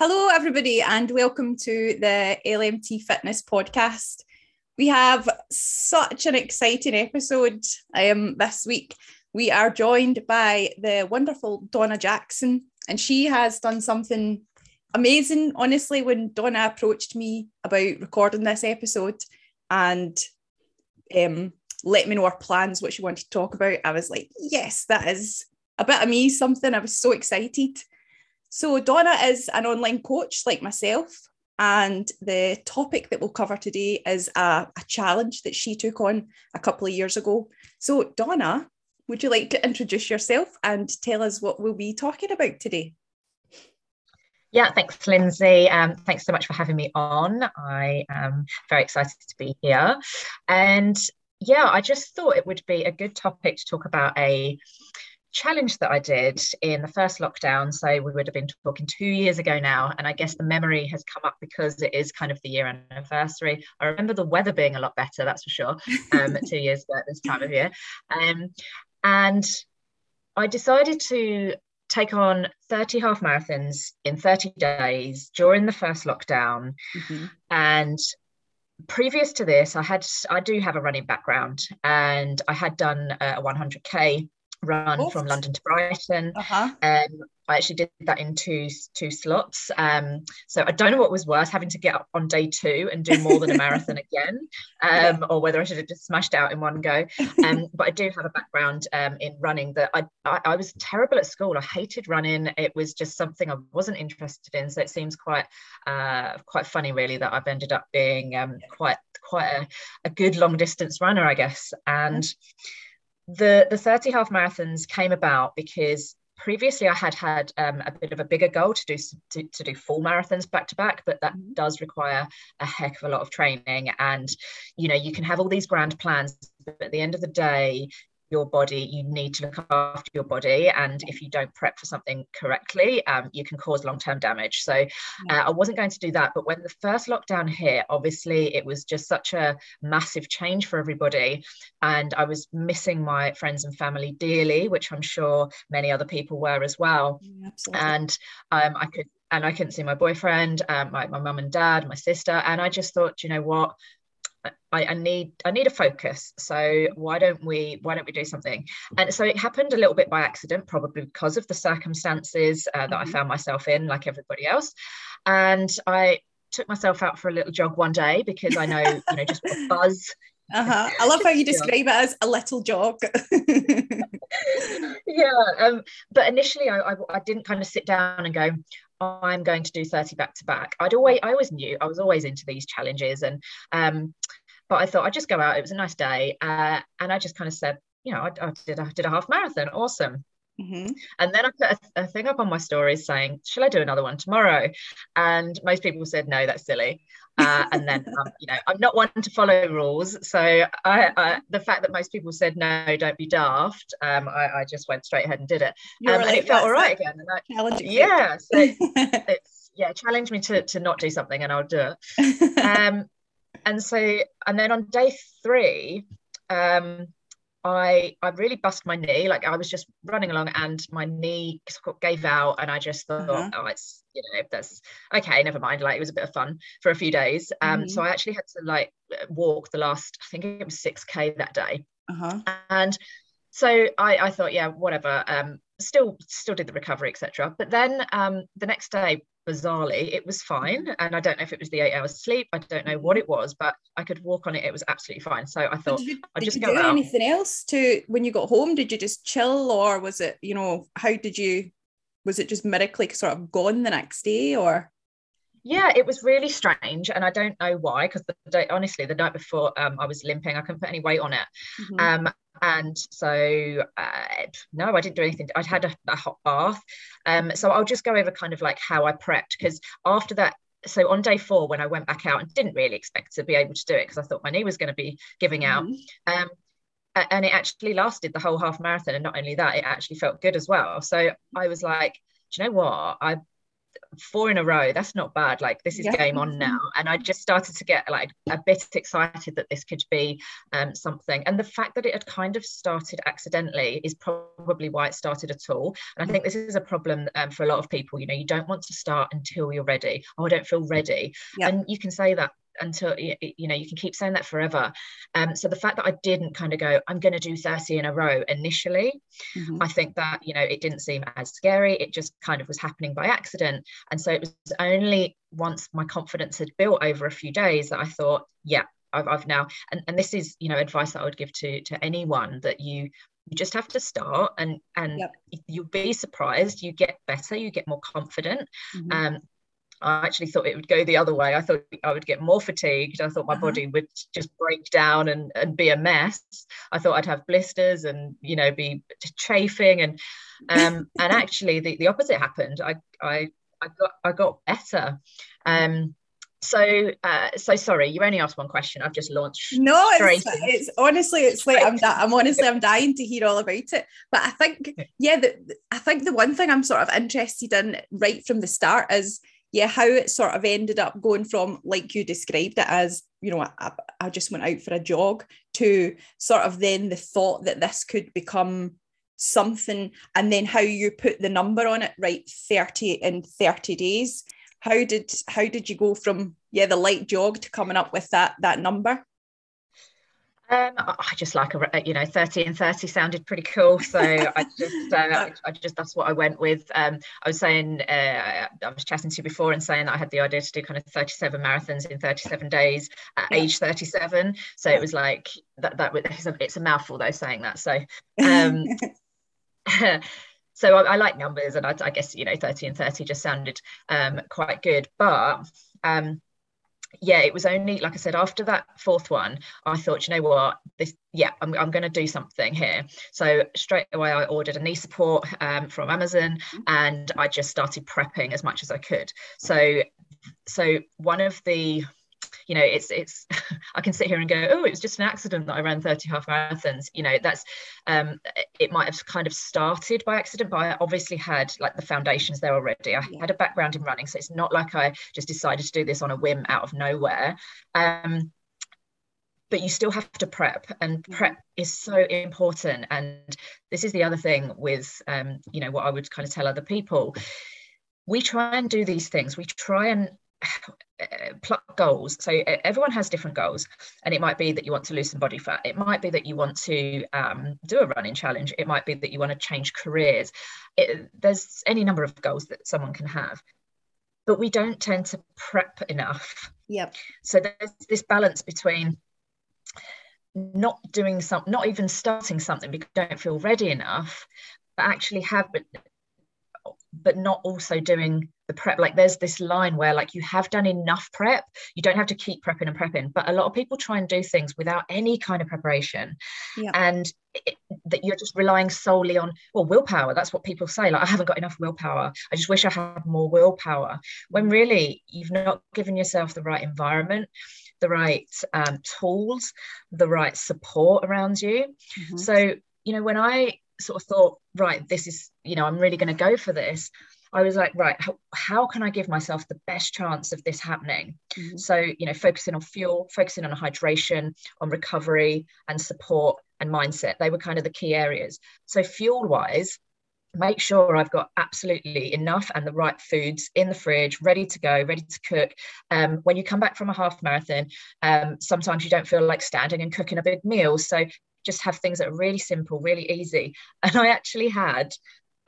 Hello, everybody, and welcome to the LMT Fitness Podcast. We have such an exciting episode um, this week. We are joined by the wonderful Donna Jackson, and she has done something amazing. Honestly, when Donna approached me about recording this episode and um, let me know her plans, what she wanted to talk about, I was like, yes, that is a bit of me, something. I was so excited. So, Donna is an online coach like myself. And the topic that we'll cover today is a, a, challenge that she took on a couple of years ago. So, Donna, would you like to introduce yourself and tell us what we'll be talking about today? Yeah, thanks, Lindsay. Um, thanks so much for having me on. I am very excited to be here. And yeah, I just thought it would be a good topic to talk about a challenge that I did in the first lockdown. So we would have been talking two years ago now. And I guess the memory has come up because it is kind of the year anniversary. I remember the weather being a lot better, that's for sure, um, two years ago at this time of year. Um, and I decided to take on 30 half marathons in 30 days during the first lockdown. Mm-hmm. And previous to this, I had I do have a running background and I had done a 100k run Oof. from London to Brighton. Uh-huh. Um, I actually did that in two two slots. Um, so I don't know what was worse, having to get up on day two and do more than a marathon again, um, or whether I should have just smashed out in one go. Um, but I do have a background um, in running. That I, I, I was terrible at school. I hated running. It was just something I wasn't interested in. So it seems quite uh, quite funny, really, that I've ended up being um, quite quite a, a good long distance runner, I guess, and. Mm-hmm the the 30 half marathons came about because previously I had had um, a bit of a bigger goal to do to, to do full marathons back to back, but that mm-hmm. does require a heck of a lot of training. And you know, you can have all these grand plans, but at the end of the day, your body you need to look after your body. And if you don't prep for something correctly um, you can cause long-term damage. So uh, i wasn't going to do that but when the first lockdown hit obviously it was just such a massive change for everybody. And i was missing my friends and family dearly which i'm sure many other people were as well. And um, i could and I couldn't see my boyfriend, um, my mum and dad, my sister, and I just thought, you know what, I, I, need I need a focus. So why don't we why don't we do something? And so it happened a little bit by accident, probably because of the circumstances uh, that mm-hmm. I found myself in, like everybody else. And I took myself out for a little jog one day because I know you know just what buzz. Uh-huh. I love how you describe it as a little jog. yeah, um, but initially I, I, I didn't kind of sit down and go, I'm going to do 30 back to back. I'd always I always knew I was always into these challenges and um but I thought I'd just go out. It was a nice day. Uh, and I just kind of said, you know, I, I did, I did a half marathon. Awesome. Mm-hmm. And then I put a, a, thing up on my stories saying, "Shall I do another one tomorrow?" And most people said, "No, that's silly." Uh, and then, um, you know, I'm not one to follow rules, so I, I, the fact that most people said, "No, don't be daft," um, I, I, just went straight ahead and did it, um, and it felt all right again. And I, yeah, so it's yeah, challenge me to to not do something, and I'll do it. Um, and so, and then on day three, um, I I really bust my knee. Like I was just running along and my knee gave out, and I just thought, uh-huh. oh, it's you know that's okay, never mind. Like it was a bit of fun for a few days. Um, mm-hmm. so I actually had to like walk the last, I think it was six k that day, uh-huh. and so I I thought, yeah, whatever. Um, still still did the recovery, etc. But then um, the next day, bizarrely, it was fine. And I don't know if it was the eight hours sleep. I don't know what it was, but I could walk on it. It was absolutely fine. So I thought you, I'd just go do out. anything else to when you got home? Did you just chill, or was it you know how did you? Was it just medically sort of gone the next day, or? Yeah it was really strange and i don't know why because the day honestly the night before um, i was limping i couldn't put any weight on it. Mm-hmm. um, and so uh, no i didn't do anything. I'd had a, a hot bath. Um, so i'll just go over kind of like how i prepped because after that so on day four when i went back out and didn't really expect to be able to do it because i thought my knee was going to be giving out mm-hmm. um, and it actually lasted the whole half marathon and not only that it actually felt good as well. So i was like do you know what? I four in a row that's not bad. Like this is yeah. game on now. And i just started to get like a bit excited that this could be um, something. And the fact that it had kind of started accidentally is probably why it started at all. And i think this is a problem um, for a lot of people. You know you don't want to start until you're ready. Oh i don't feel ready. Yeah. and you can say that until you know you can keep saying that forever um, so the fact that i didn't kind of go i'm going to do 30 in a row initially mm-hmm. i think that you know it didn't seem as scary it just kind of was happening by accident and so it was only once my confidence had built over a few days that i thought yeah i've, I've now and, and this is you know advice that i would give to to anyone that you you just have to start and and yep. you'll be surprised you get better you get more confident mm-hmm. um, I actually thought it would go the other way. I thought I would get more fatigued. I thought my uh-huh. body would just break down and, and be a mess. I thought I'd have blisters and you know be chafing and um, and actually the, the opposite happened. I I I got I got better. Um, so uh, so sorry you only asked one question i've just launched no it's, it's honestly it's like i'm i'm honestly i'm dying to hear all about it but i think yeah the, i think the one thing i'm sort of interested in right from the start is yeah, how it sort of ended up going from like you described it as, you know, I, I just went out for a jog to sort of then the thought that this could become something and then how you put the number on it right 30 in 30 days. How did how did you go from yeah the light jog to coming up with that that number um, I just like a you know 30 and 30 sounded pretty cool, so I just uh, I just that's what I went with. Um, I was saying uh, I was chatting to you before and saying that I had the idea to do kind of 37 marathons in 37 days at age 37. So it was like that that it's a, it's a mouthful though saying that. So um, so I, I, like numbers, and I, I, guess you know 30 and 30 just sounded um, quite good, but um, yeah, it was only like I said after that fourth one, I thought, you know what, this yeah, I'm, I'm going to do something here. So straight away, I ordered a knee support um, from Amazon, mm-hmm. and I just started prepping as much as I could. So so one of the you know it's it's i can sit here and go oh it was just an accident that i ran 30 half marathons. You know that's um it might have kind of started by accident but i obviously had like the foundations there already. I had a background in running so it's not like i just decided to do this on a whim out of nowhere. Um but you still have to prep and prep is so important. And this is the other thing with um, you know what i would kind of tell other people. We try and do these things. We try and pluck goals. So everyone has different goals, and it might be that you want to lose some body fat. It might be that you want to um, do a running challenge. It might be that you want to change careers. It, there's any number of goals that someone can have, but we don't tend to prep enough. Yep. So there's this balance between not doing something, not even starting something because you don't feel ready enough, but actually have, but but not also doing the prep like there's this line where like you have done enough prep you don't have to keep prepping and prepping but a lot of people try and do things without any kind of preparation yeah. and it, that you're just relying solely on well willpower that's what people say like i haven't got enough willpower i just wish i had more willpower when really you've not given yourself the right environment the right um, tools the right support around you mm-hmm. so you know when i sort of thought right this is you know i'm really going to go for this I was like, right, how, how can I give myself the best chance of this happening? Mm-hmm. So, you know, focusing on fuel, focusing on hydration, on recovery and support and mindset. They were kind of the key areas. So, fuel wise, make sure I've got absolutely enough and the right foods in the fridge, ready to go, ready to cook. Um, when you come back from a half marathon, um, sometimes you don't feel like standing and cooking a big meal. So just have things that are really simple, really easy. And I actually had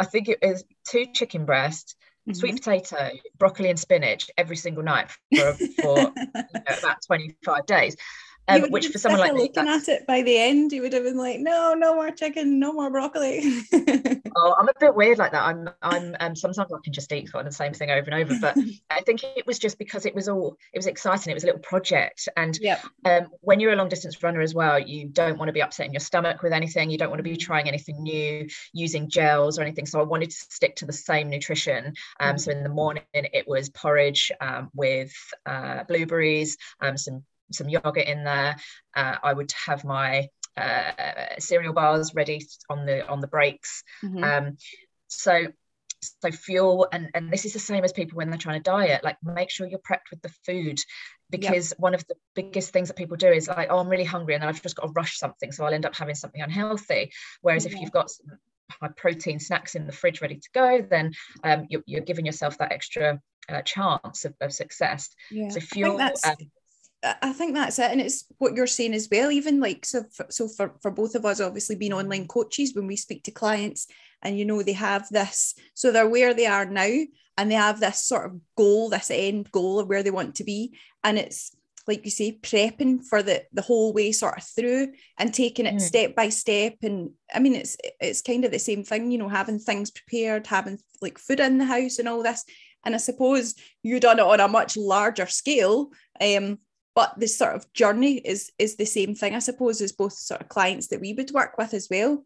I think it was two chicken breasts, mm-hmm. sweet potato, broccoli, and spinach every single night for, for you know, about 25 days um, which for someone like looking at it by the end, you would have been like, no, no more chicken, no more broccoli. oh, I'm a bit weird like that. I'm, I'm, um, sometimes I can just eat the same thing over and over. But I think it was just because it was all, it was exciting. It was a little project, and yep. um, when you're a long distance runner as well, you don't want to be upsetting your stomach with anything. You don't want to be trying anything new, using gels or anything. So I wanted to stick to the same nutrition. Um, mm. So in the morning, it was porridge um, with uh, blueberries, um, some some yogurt in there. Uh, I would have my uh, cereal bars ready on the on the breaks. Mm-hmm. Um, so so fuel and and this is the same as people when they're trying to diet like make sure you're prepped with the food because yep. one of the biggest things that people do is like oh i'm really hungry and then i've just got to rush something so i'll end up having something unhealthy whereas if you've got some high protein snacks in the fridge ready to go then um, you're, you're giving yourself that extra uh, chance of, of success yeah. so fuel um, I think that's it, and it's what you're saying as well. Even like so, for, so for for both of us, obviously being online coaches, when we speak to clients, and you know they have this so they're where they are now and they have this sort of goal this end goal of where they want to be and it's like you say prepping for the the whole way sort of through and taking it mm. step by step and i mean it's it's kind of the same thing you know having things prepared having like food in the house and all this and i suppose you done it on a much larger scale um but this sort of journey is is the same thing i suppose as both sort of clients that we would work with as well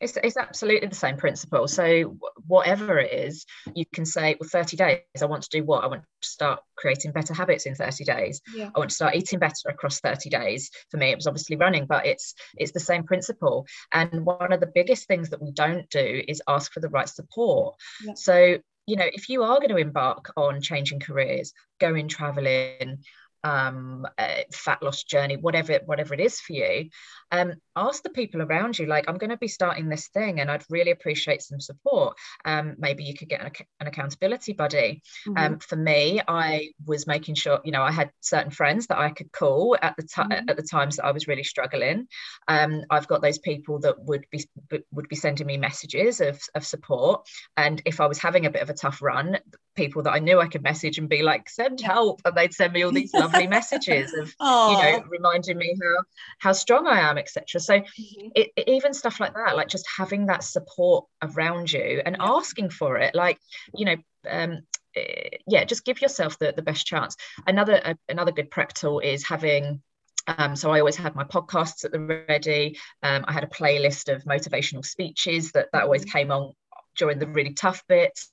it's, it's absolutely the same principle. So whatever it is, you can say, well, 30 days, I want to do what? I want to start creating better habits in 30 days. Yeah. I want to start eating better across 30 days. For me, it was obviously running, but it's it's the same principle. And one of the biggest things that we don't do is ask for the right support. Yeah. So you know, if you are going to embark on changing careers, going traveling, um, uh, fat loss journey, whatever whatever it is for you, um, ask the people around you. Like, I'm going to be starting this thing, and I'd really appreciate some support. Um, maybe you could get an, an accountability buddy. Mm-hmm. Um, for me, I was making sure, you know, I had certain friends that I could call at the mm-hmm. at the times that I was really struggling. Um, I've got those people that would be would be sending me messages of of support, and if I was having a bit of a tough run, people that I knew I could message and be like, send help, and they'd send me all these lovely messages of you know reminding me how how strong I am, etc. So mm-hmm. it, it, even stuff like that, like just having that support around you and yeah. asking for it, like you know. Um, eh, yeah, just give yourself the, the best chance. Another uh, another good prep tool is having um, so I always had my podcasts at the ready. Um, I had a playlist of motivational speeches that that always mm-hmm. came on during the really tough bits.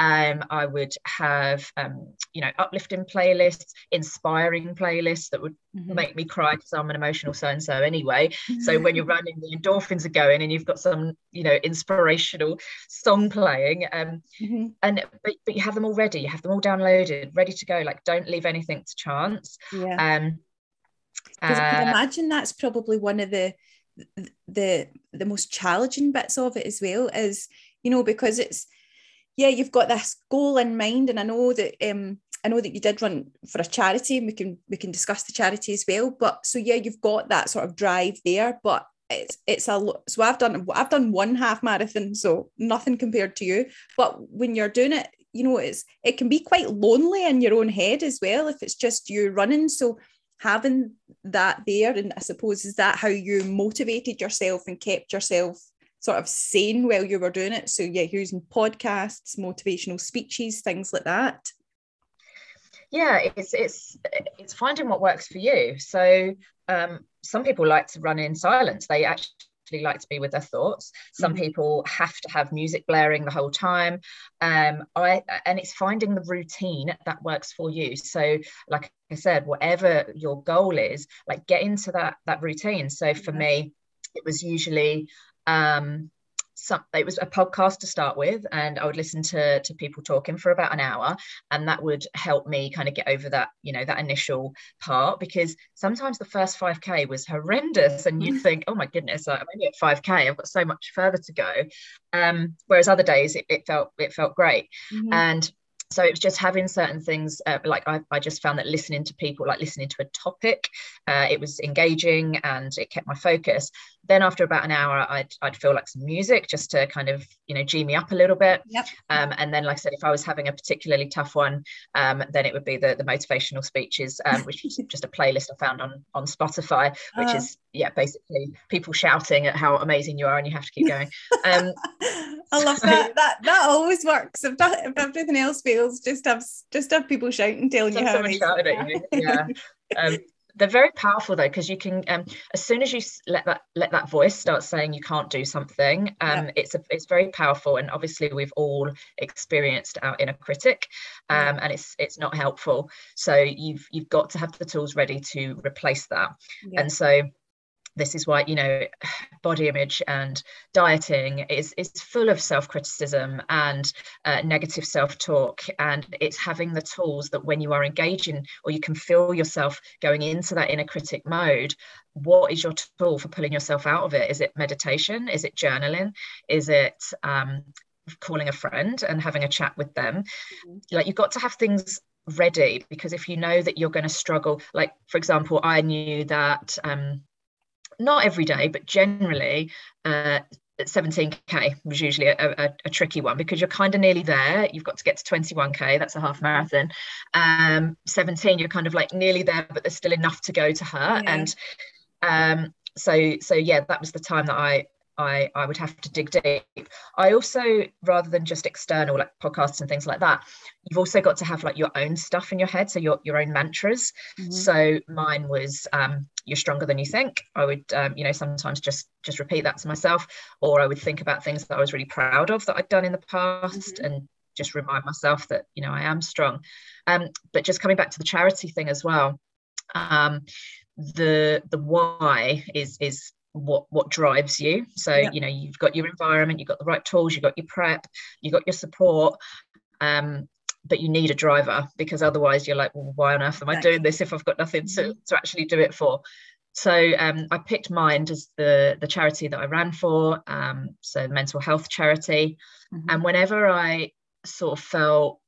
Um, I would have, um, you know, uplifting playlists, inspiring playlists that would mm-hmm. make me cry because I'm an emotional so and so anyway. So when you're running, the endorphins are going, and you've got some, you know, inspirational song playing, um, mm-hmm. and but, but you have them all ready, you have them all downloaded, ready to go. Like, don't leave anything to chance. Yeah. Um, because uh, I can imagine that's probably one of the the the most challenging bits of it as well is you know because it's yeah, you've got this goal in mind, and I know that um, I know that you did run for a charity, and we can we can discuss the charity as well. But so yeah, you've got that sort of drive there, but it's it's a so I've done I've done one half marathon, so nothing compared to you. But when you're doing it, you know, it's it can be quite lonely in your own head as well if it's just you running. So having that there, and I suppose is that how you motivated yourself and kept yourself sort of sane while you were doing it. So yeah, using podcasts, motivational speeches, things like that. Yeah, it's it's it's finding what works for you. So um, some people like to run in silence. They actually like to be with their thoughts. Some mm-hmm. people have to have music blaring the whole time. Um, I and it's finding the routine that works for you. So, like I said, whatever your goal is, like get into that that routine. So for me, it was usually um, some, it was a podcast to start with and i would listen to to people talking for about an hour and that would help me kind of get over that you know that initial part because sometimes the first 5k was horrendous and you mm. think oh my goodness i'm only at 5k i've got so much further to go um, whereas other days it, it felt it felt great mm-hmm. and so it was just having certain things uh, like I, I, just found that listening to people like listening to a topic uh, it was engaging and it kept my focus then after about an hour I'd, I'd feel like some music just to kind of you know g me up a little bit yep. um, and then like i said if i was having a particularly tough one um, then it would be the, the motivational speeches um, which is just a playlist i found on on spotify which uh. is yeah basically people shouting at how amazing you are and you have to keep going um, i love that that that always works. If, that, if everything else fails just have just have people shouting telling you how amazing at you. yeah. Um, they're very powerful though because you can um, as soon as you let that let that voice start saying you can't do something um, yeah. it's a, it's very powerful and obviously we've all experienced our inner critic um, and it's it's not helpful. So you've you've got to have the tools ready to replace that. Yeah. and so this is why you know body image and dieting is is full of self-criticism and uh, negative self-talk. And it's having the tools that when you are engaging or you can feel yourself going into that inner critic mode what is your tool for pulling yourself out of it? Is it meditation? Is it journaling? Is it um, calling a friend and having a chat with them? Mm-hmm. like you've got to have things ready because if you know that you're going to struggle like for example i knew that um not every day but generally uh 17k was usually a, a, a, tricky one because you're kind of nearly there you've got to get to 21k that's a half marathon um 17 you're kind of like nearly there but there's still enough to go to her yeah. and um so so yeah that was the time that i I, I would have to dig deep. I also, rather than just external like podcasts and things like that, you've also got to have like your own stuff in your head, so your your own mantras. Mm-hmm. So mine was um, "You're stronger than you think." I would, um, you know, sometimes just just repeat that to myself, or I would think about things that I was really proud of that I'd done in the past, mm-hmm. and just remind myself that you know I am strong. Um, but just coming back to the charity thing as well. Um, the the why is is what what drives you so yeah. you know you've got your environment you've got the right tools you've got your prep you've got your support um, but you need a driver because otherwise you're like well, why on earth am i doing this if i've got nothing to, mm-hmm. to actually do it for so um, i picked mind as the the charity that i ran for um, so mental health charity mm-hmm. and whenever i sort of felt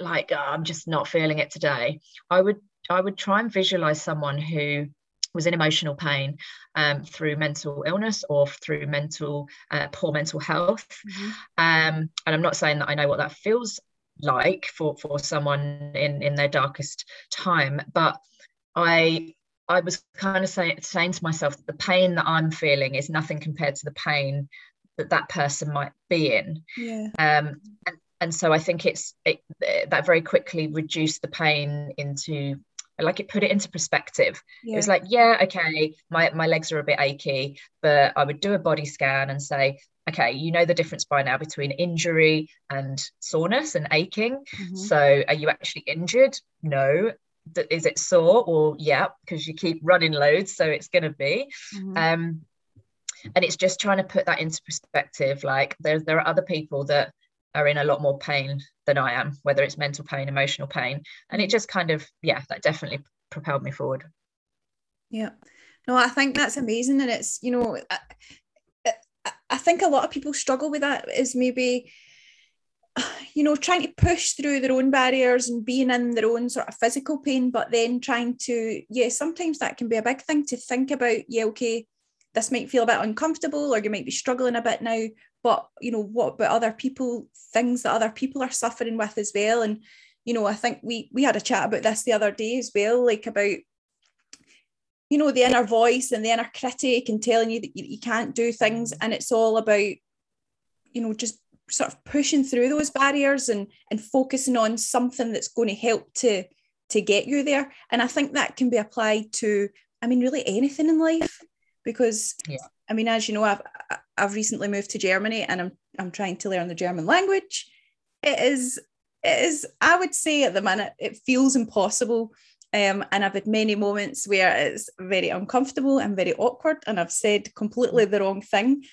like oh, i'm just not feeling it today i would i would try and visualize someone who was in emotional pain um, through mental illness or through mental uh, poor mental health. Mm-hmm. Um, and I'm not saying that I know what that feels like for for someone in in their darkest time, but I I was kind of saying saying to myself that the pain that I'm feeling is nothing compared to the pain that that person might be in. Yeah. Um, and, and so I think it's it, that very quickly reduced the pain into like it put it into perspective yeah. it was like yeah okay my, my legs are a bit achy but i would do a body scan and say okay you know the difference by now between injury and soreness and aching mm-hmm. so are you actually injured no is it sore or yeah because you keep running loads so it's going to be mm-hmm. um and it's just trying to put that into perspective like there, there are other people that are in a lot more pain than I am, whether it's mental pain, emotional pain. And it just kind of, yeah, that definitely propelled me forward. Yeah. No, I think that's amazing. And it's, you know, I think a lot of people struggle with that is maybe, you know, trying to push through their own barriers and being in their own sort of physical pain, but then trying to, yeah, sometimes that can be a big thing to think about. Yeah, okay, this might feel a bit uncomfortable or you might be struggling a bit now but you know what about other people things that other people are suffering with as well and you know i think we we had a chat about this the other day as well like about you know the inner voice and the inner critic and telling you that you, you can't do things and it's all about you know just sort of pushing through those barriers and and focusing on something that's going to help to to get you there and i think that can be applied to i mean really anything in life because yeah. I mean, as you know, I've I've recently moved to Germany and I'm I'm trying to learn the German language. It is it is I would say at the minute it feels impossible. Um, and I've had many moments where it's very uncomfortable and very awkward, and I've said completely the wrong thing.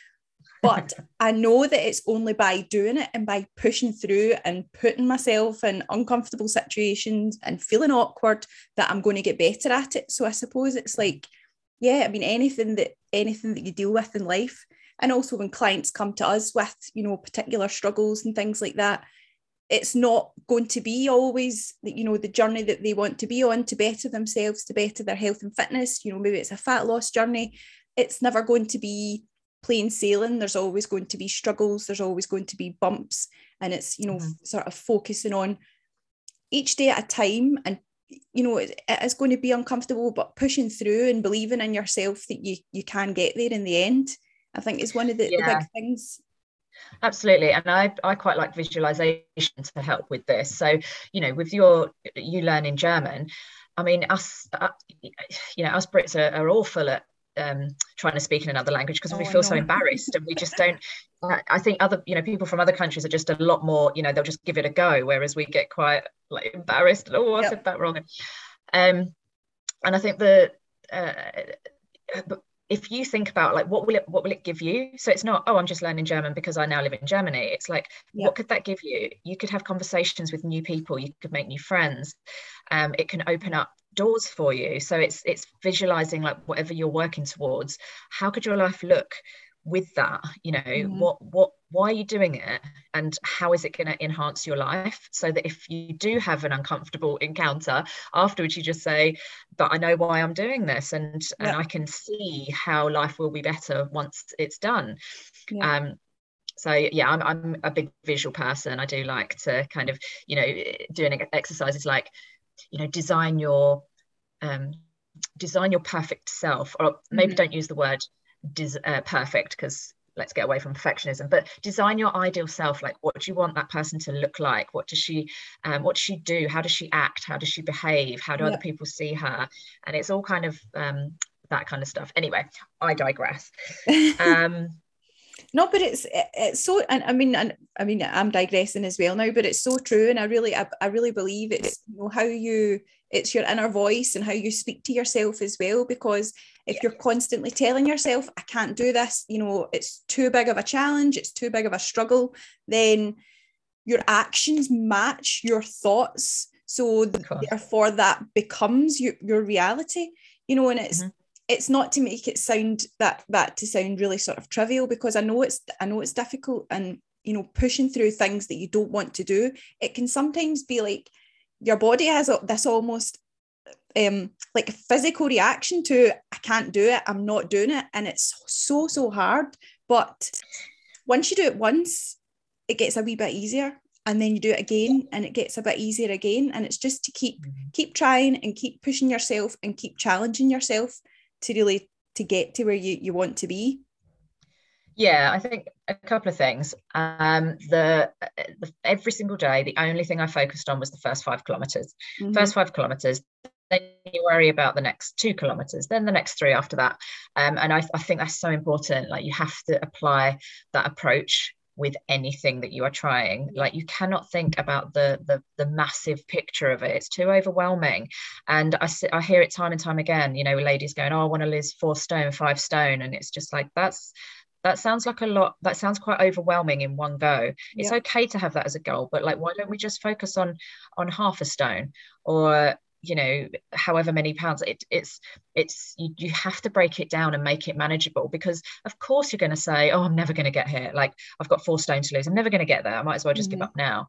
But I know that it's only by doing it and by pushing through and putting myself in uncomfortable situations and feeling awkward that I'm going to get better at it. So I suppose it's like yeah, I mean anything that anything that you deal with in life, and also when clients come to us with you know particular struggles and things like that, it's not going to be always you know the journey that they want to be on to better themselves, to better their health and fitness. You know maybe it's a fat loss journey. It's never going to be plain sailing. There's always going to be struggles. There's always going to be bumps, and it's you know mm-hmm. sort of focusing on each day at a time and you know it, it is going to be uncomfortable but pushing through and believing in yourself that you you can get there in the end i think is one of the, yeah. the big things absolutely and i i quite like visualization to help with this. So you know with your you learn in german i mean us uh, you know us brits are, are awful at um, trying to speak in another language because oh, we feel so embarrassed and we just don't i think other you know people from other countries are just a lot more you know they'll just give it a go whereas we get quite like embarrassed. Oh i yep. said that wrong. Um and i think the uh, if you think about like what will it what will it give you? So it's not oh i'm just learning german because i now live in germany. It's like yeah. what could that give you? You could have conversations with new people. You could make new friends. Um, it can open up doors for you. So it's it's visualizing like whatever you're working towards. How could your life look with that you know mm-hmm. what what why are you doing it and how is it going to enhance your life so that if you do have an uncomfortable encounter afterwards you just say but i know why i'm doing this and yeah. and i can see how life will be better once it's done yeah. um so yeah I'm, I'm a big visual person i do like to kind of you know doing exercises like you know design your um design your perfect self or maybe mm-hmm. don't use the word des- uh, perfect because let's get away from perfectionism. But design your ideal self like what do you want that person to look like? What does she um, what does she do? How does she act? How does she behave? How do yeah. other people see her? And it's all kind of um, that kind of stuff. Anyway i digress. Um, no but it's it's so and i mean and i mean i'm digressing as well now but it's so true and i really i, I really believe it's you know how you it's your inner voice and how you speak to yourself as well because if you're constantly telling yourself i can't do this you know it's too big of a challenge it's too big of a struggle then your actions match your thoughts so therefore that becomes your, your reality you know and it's mm-hmm. It's not to make it sound that that to sound really sort of trivial because i know it's i know it's difficult and you know pushing through things that you don't want to do it can sometimes be like your body has this almost um, like a physical reaction to I can't do it, I'm not doing it, and it's so so hard. But once you do it once, it gets a wee bit easier, and then you do it again, and it gets a bit easier again. And it's just to keep mm-hmm. keep trying and keep pushing yourself and keep challenging yourself to really to get to where you you want to be. Yeah, I think a couple of things. Um, the, the, every single day, the only thing I focused on was the first five kilometers. Mm-hmm. First five kilometers. Then you worry about the next two kilometers, then the next three after that. Um, and I, I think that's so important. Like you have to apply that approach with anything that you are trying. Like you cannot think about the the, the massive picture of it. It's too overwhelming. And I, I hear it time and time again you know ladies going oh i want to lose four stone five stone. And it's just like that's that sounds like a lot that sounds quite overwhelming in one go. It's yeah. okay to have that as a goal but like why don't we just focus on on half a stone? Or you know however many pounds it, it's it's you, you have to break it down and make it manageable because of course you're going to say oh i'm never going to get here. Like i've got four stone to lose. I'm never going to get there. I might as well just mm-hmm. give up now.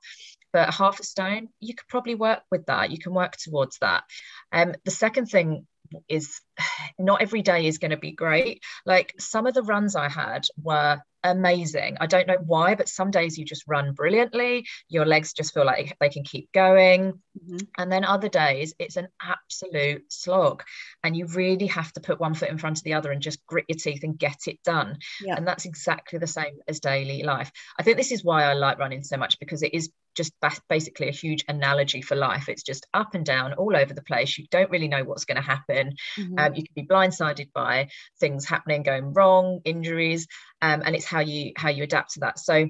But half a stone you could probably work with that. You can work towards that. Um the second thing is not every day is going to be great. Like some of the runs I had were amazing. I don't know why, but some days you just run brilliantly. Your legs just feel like they can keep going. Mm-hmm. And then other days it's an absolute slog. And you really have to put one foot in front of the other and just grit your teeth and get it done. Yeah. And that's exactly the same as daily life. I think this is why I like running so much because it is just basically a huge analogy for life. It's just up and down all over the place. You don't really know what's going to happen. Mm-hmm. Um, you can be blindsided by things happening, going wrong, injuries, um, and it's how you how you adapt to that. So,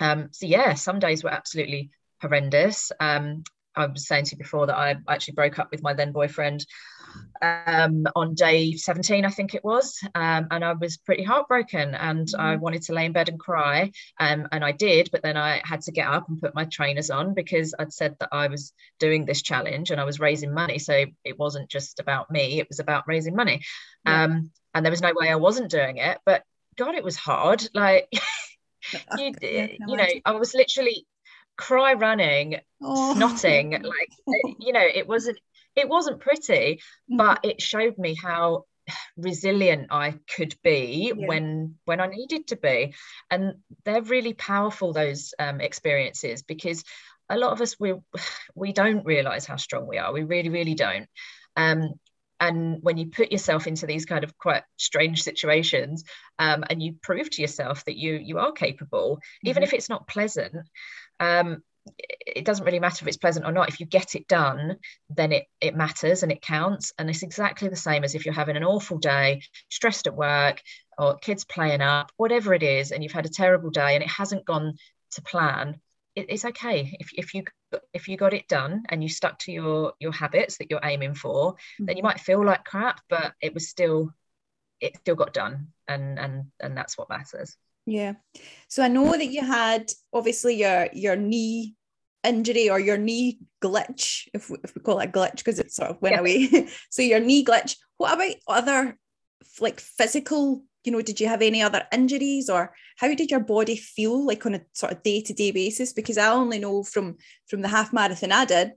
um, so yeah, some days were absolutely horrendous. Um, I was saying to you before that I actually broke up with my then boyfriend um, on day 17, I think it was. Um, and I was pretty heartbroken and mm-hmm. I wanted to lay in bed and cry. Um, and I did, but then I had to get up and put my trainers on because I'd said that I was doing this challenge and I was raising money. So it wasn't just about me, it was about raising money. Yeah. Um, and there was no way I wasn't doing it. But God, it was hard. Like, you, you know, I was literally cry running, oh. snotting, like you know, it wasn't it wasn't pretty, mm-hmm. but it showed me how resilient I could be yeah. when when I needed to be, and they're really powerful those um, experiences because a lot of us we we don't realize how strong we are. We really really don't. Um, and when you put yourself into these kind of quite strange situations um, and you prove to yourself that you you are capable mm-hmm. even if it's not pleasant um, it doesn't really matter if it's pleasant or not. If you get it done then it it matters and it counts. And it's exactly the same as if you're having an awful day stressed at work or kids playing up whatever it is and you've had a terrible day and it hasn't gone to plan. It, it's okay. If, if you if you got it done and you stuck to your your habits that you're aiming for mm-hmm. then you mm-hmm. might feel like crap but it was still it still got done. And and and that's what matters yeah. So i know that you had obviously your your knee injury or your knee glitch if we, if we call it a glitch because it sort of went yeah. away. So your knee glitch what about other like physical you know did you have any other injuries or how did your body feel like on a sort of day-to-day basis? Because i only know from from the half marathon i did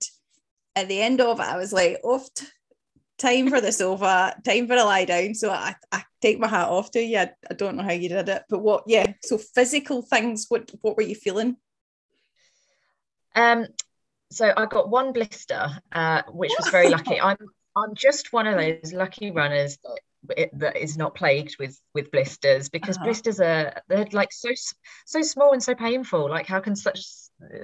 at the end of it i was like off t- time for the sofa time for a lie down. So i, I take my hat off to you. I, I don't know how you did it but what yeah. So physical things what what were you feeling? Um so i got one blister uh, which was very lucky. I'm i'm just one of those lucky runners that it, that is not plagued with with blisters because uh-huh. blisters are they're like so so small and so painful. Like how can such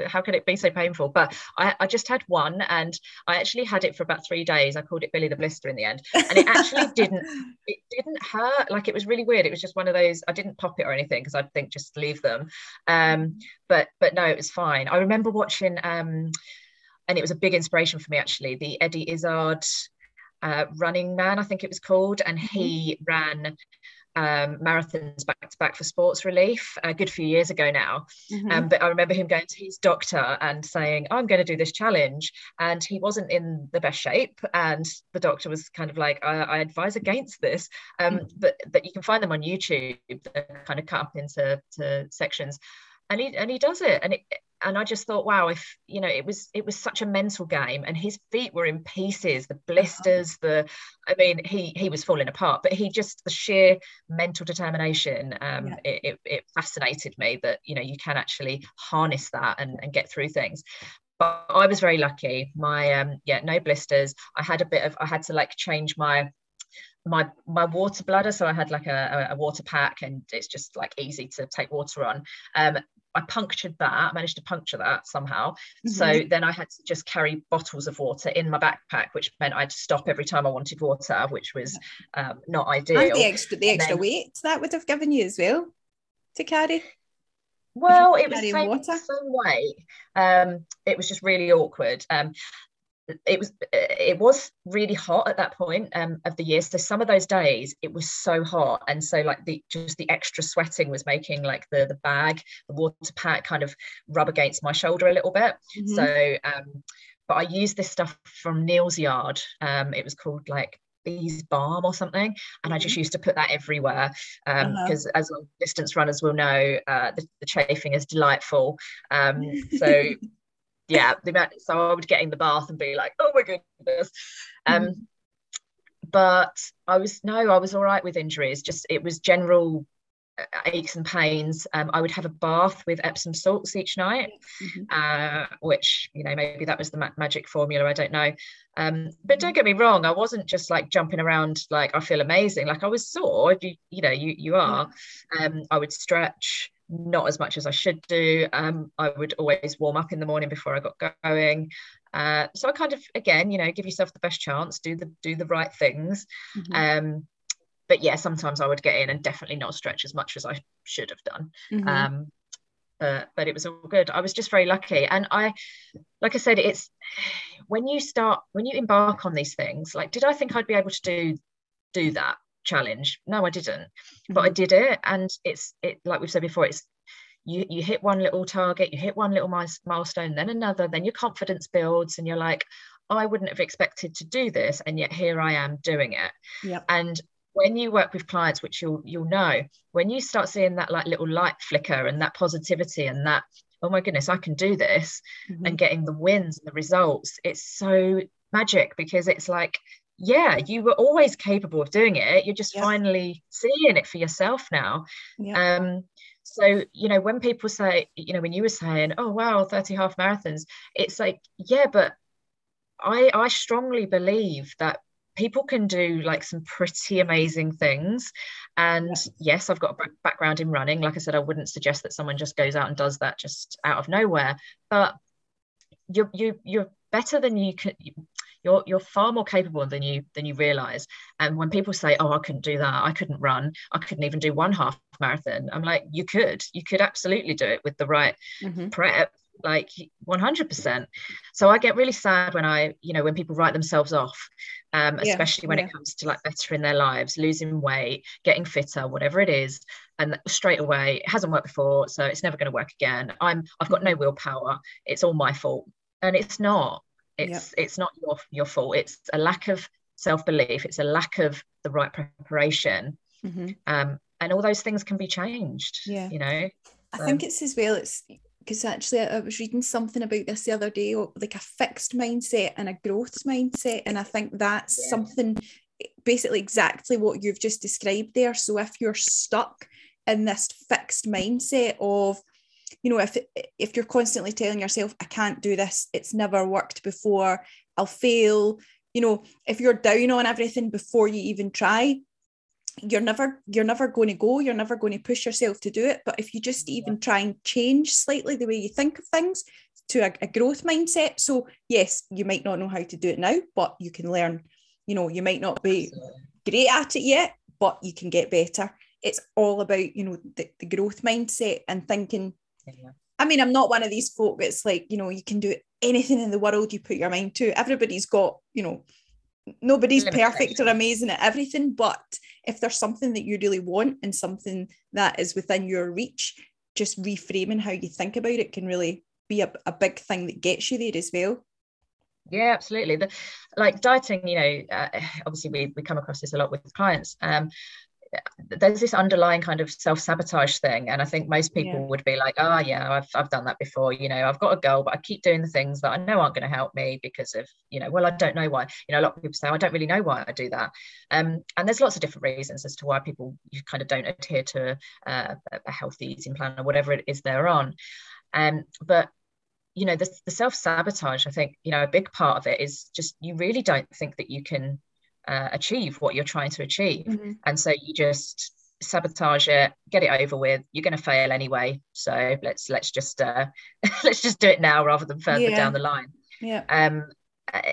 how can it be so painful? But I, I just had one and i actually had it for about three days. I called it billy the blister in the end. And it actually didn't it didn't hurt. Like it was really weird. It was just one of those i didn't pop it or anything because i think just leave them. Um but but no it was fine. I remember watching um and it was a big inspiration for me actually the eddie izzard uh, Running Man, I think it was called, and he mm-hmm. ran um, marathons back to back for Sports Relief a good few years ago now. Mm-hmm. Um, but I remember him going to his doctor and saying, I'm going to do this challenge. And he wasn't in the best shape. And the doctor was kind of like, I, I advise against this. Um, mm-hmm. but, but you can find them on YouTube, they're kind of cut up into sections. And he, and he does it. And it, and I just thought, wow, if you know, it was it was such a mental game, and his feet were in pieces, the blisters, the, I mean, he he was falling apart, but he just the sheer mental determination, um, yeah. it, it, it fascinated me that you know you can actually harness that and, and get through things. But I was very lucky. My um, yeah, no blisters. I had a bit of I had to like change my my my water bladder so i had like a, a, water pack and it's just like easy to take water on um I punctured that, managed to puncture that somehow. Mm-hmm. So then I had to just carry bottles of water in my backpack, which meant I had to stop every time I wanted water, which was um, not ideal. And the extra, the extra then, weight that would have given you as well to carry. Well, it was same, water. same weight. Um, it was just really awkward. Um, it was it was really hot at that point um, of the year so some of those days it was so hot and so like the just the extra sweating was making like the the bag the water pack kind of rub against my shoulder a little bit mm-hmm. so um but i used this stuff from Neal's yard um it was called like bees balm or something and i just mm-hmm. used to put that everywhere because um, uh-huh. as long distance runners will know uh, the, the chafing is delightful um, so yeah, the amount, so I would get in the bath and be like, oh my goodness. Um, mm. But I was no, I was all right with injuries. Just it was general uh, aches and pains. Um, I would have a bath with Epsom salts each night, mm-hmm. uh, which you know maybe that was the ma- magic formula. I don't know. Um, but don't get me wrong, I wasn't just like jumping around like I feel amazing. Like I was sore. You, you know, you you are. Um, I would stretch not as much as I should do. Um, I would always warm up in the morning before I got going. Uh, so I kind of again, you know, give yourself the best chance, do the do the right things. Mm-hmm. Um, but yeah, sometimes I would get in and definitely not stretch as much as I should have done. Mm-hmm. Um, but but it was all good. I was just very lucky, and I, like I said, it's when you start when you embark on these things. Like, did I think I'd be able to do do that? Challenge. No, I didn't, mm-hmm. but I mm-hmm. did it. And it's it like we've said before, it's you you hit one little target, you hit one little milestone, then another, then your confidence builds, and you're like, I wouldn't have expected to do this, and yet here I am doing it. Yep. And when you work with clients, which you'll you'll know, when you start seeing that like little light flicker and that positivity and that oh my goodness, I can do this, mm-hmm. and getting the wins and the results, it's so magic because it's like yeah, you were always capable of doing it. You're just yeah. finally seeing it for yourself now. Yeah. Um, so, you know, when people say, you know, when you were saying, oh, wow, 30 half marathons, it's like, yeah, but I, I strongly believe that people can do like some pretty amazing things. And yeah. yes, I've got a background in running. Like I said, I wouldn't suggest that someone just goes out and does that just out of nowhere. But you're, you, you're better than you can you're you're far more capable than you than you realize. And when people say oh i couldn't do that. I couldn't run. I couldn't even do one half marathon i'm like you could. You could absolutely do it with the right mm-hmm. prep like 100% so i get really sad when i you know when people write themselves off um, yeah, especially when yeah. it comes to like bettering their lives losing weight getting fitter whatever it is and straight away it hasn't worked before so it's never going to work again. I'm i've got no willpower. It's all my fault. And it's not it's it's not your your fault it's a lack of self-belief it's a lack of the right preparation mm-hmm. um, and all those things can be changed yeah you know I think it's as well it's because actually I was reading something about this the other day, like a fixed mindset and a growth mindset. And I think that's yeah. something basically exactly what you've just described there. So if you're stuck in this fixed mindset of, you know, if if you're constantly telling yourself, I can't do this, it's never worked before, I'll fail, you know, if you're down on everything before you even try, you're never you're never going to go. You're never going to push yourself to do it. But if you just even try and change slightly the way you think of things to a, a, growth mindset. So yes you might not know how to do it now but you can learn. You know you might not be great at it yet but you can get better. It's all about you know the, the growth mindset and thinking yeah. i mean i'm not one of these folk that's like you know you can do anything in the world you put your mind to. Everybody's got you know nobody's perfect or amazing at everything but if there's something that you really want and something that is within your reach just reframing how you think about it can really be a, a big thing that gets you there as well. Yeah absolutely. The, like dieting you know uh, obviously we, we come across this a lot with clients. Um, there's this underlying kind of self-sabotage thing and i think most people yeah. would be like oh yeah I've, I've done that before you know i've got a goal but i keep doing the things that i know aren't going to help me because of you know well i don't know why. You know a lot of people say i don't really know why i do that. Um, and there's lots of different reasons as to why people you kind of don't adhere to uh, a healthy eating plan or whatever it is they're on. Um, but you know the, the self-sabotage i think you know a big part of it is just you really don't think that you can uh, achieve what you're trying to achieve. Mm-hmm. and so you just sabotage it get it over with. You're going to fail anyway. So let's let's just uh let's just do it now rather than further yeah. down the line. Yeah. Um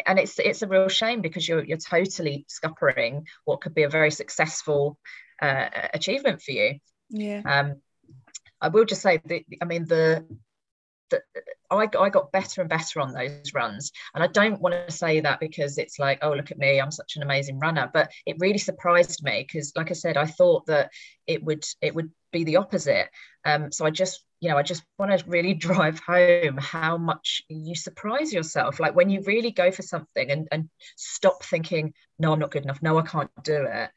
and it's it's a real shame because you're you're totally scuppering what could be a very successful uh, achievement for you. Yeah. Um i will just say that i mean the the, I, I got better and better on those runs. And I don't want to say that because it's like, oh, look at me, I'm such an amazing runner. But it really surprised me because, like I said, I thought that it would it would be the opposite. Um, so I just, you know, I just want to really drive home how much you surprise yourself. Like when you really go for something and, and stop thinking, no, I'm not good enough. No, I can't do it.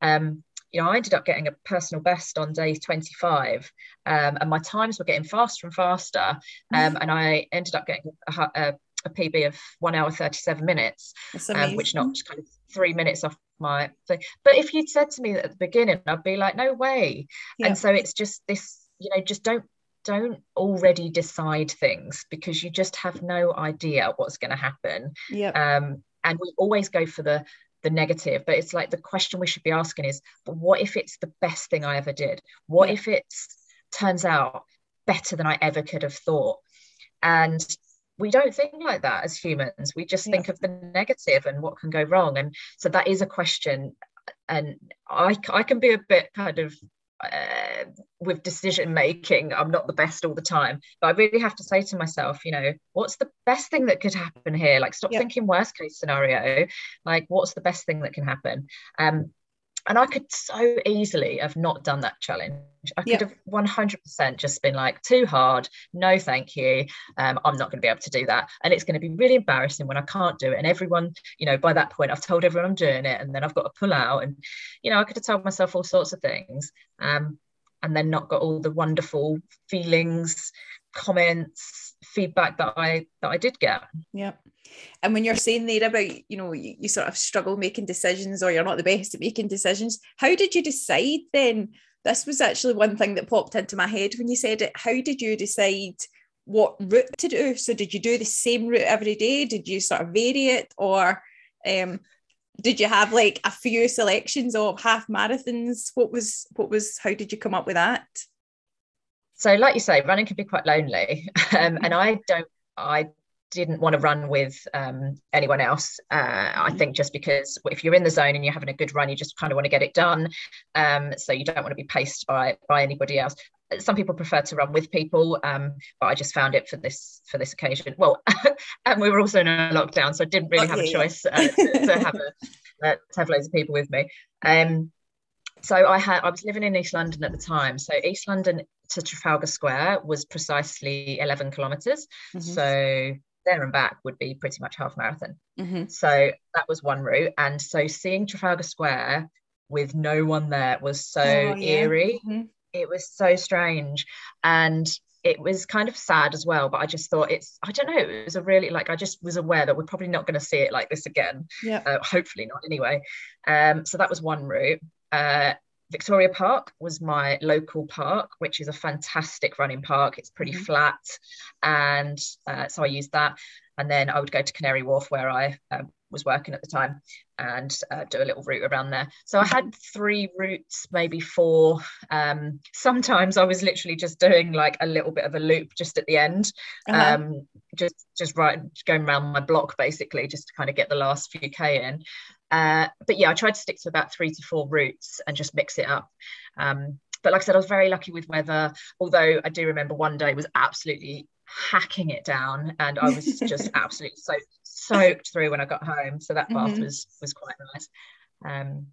Um, you know, I ended up getting a personal best on day 25, um, and my times were getting faster and faster. Um, mm-hmm. and I ended up getting a, a, a, PB of one hour 37 minutes, um, which knocked kind of three minutes off my thing. But if you'd said to me at the beginning, I'd be like, no way. Yeah. And so it's just this, you know, just don't don't already decide things because you just have no idea what's going to happen. Yeah. Um, and we always go for the the negative but it's like the question we should be asking is but what if it's the best thing i ever did? What yeah. if it turns out better than i ever could have thought? And we don't think like that as humans. We just yeah. think of the negative and what can go wrong. And so that is a question. And i i can be a bit kind of uh, with decision making i'm not the best all the time. But i really have to say to myself you know what's the best thing that could happen here? Like stop thinking worst case scenario. Like what's the best thing that can happen? Um and I could so easily have not done that challenge. I could have 100% just been like, too hard, no thank you. Um, I'm not going to be able to do that. And it's going to be really embarrassing when I can't do it. And everyone, you know, by that point, I've told everyone I'm doing it. And then I've got to pull out. And, you know, I could have told myself all sorts of things. Um, and then not got all the wonderful feelings, comments, feedback that I that I did get. Yeah. And when you're saying there about, you know, you, you, sort of struggle making decisions or you're not the best at making decisions, how did you decide then? This was actually one thing that popped into my head when you said it. How did you decide what route to do? So did you do the same route every day? Did you sort of vary it or um, did you have like a few selections of half marathons? What was what was how did you come up with that? So like you say, running can be quite lonely. Um, and I don't I didn't want to run with um, anyone else. Uh, I think just because if you're in the zone and you're having a good run, you just kind of want to get it done. Um, so you don't want to be paced by by anybody else. some people prefer to run with people um, but i just found it for this for this occasion well and we were also in a lockdown so i didn't really oh, have yeah, a choice uh, to, to, have a uh, to have loads of people with me um, so i had i was living in east london at the time so east london to trafalgar square was precisely 11 kilometers mm-hmm. so there and back would be pretty much half marathon. Mm-hmm. so that was one route. And so seeing trafalgar square with no one there was so oh, yeah. eerie. Mm-hmm. It was so strange. And it was kind of sad as well but i just thought it's i don't know it was a really like i just was aware that we're probably not going to see it like this again. Yeah. Uh, hopefully not anyway. Um so that was one route. Uh Victoria Park was my local park, which is a fantastic running park. It's pretty mm-hmm. flat. And uh, so I used that. And then I would go to Canary Wharf, where I um, was working at the time and uh, do a little route around there. So I had three routes, maybe four. Um, sometimes I was literally just doing like a little bit of a loop just at the end, uh-huh. um, just just right going around my block basically, just to kind of get the last few k in. Uh, but yeah, I tried to stick to about three to four routes and just mix it up. Um, but like I said, I was very lucky with weather. Although I do remember one day was absolutely hacking it down and I was just absolutely so soaked through when I got home so that bath mm-hmm. was was quite nice um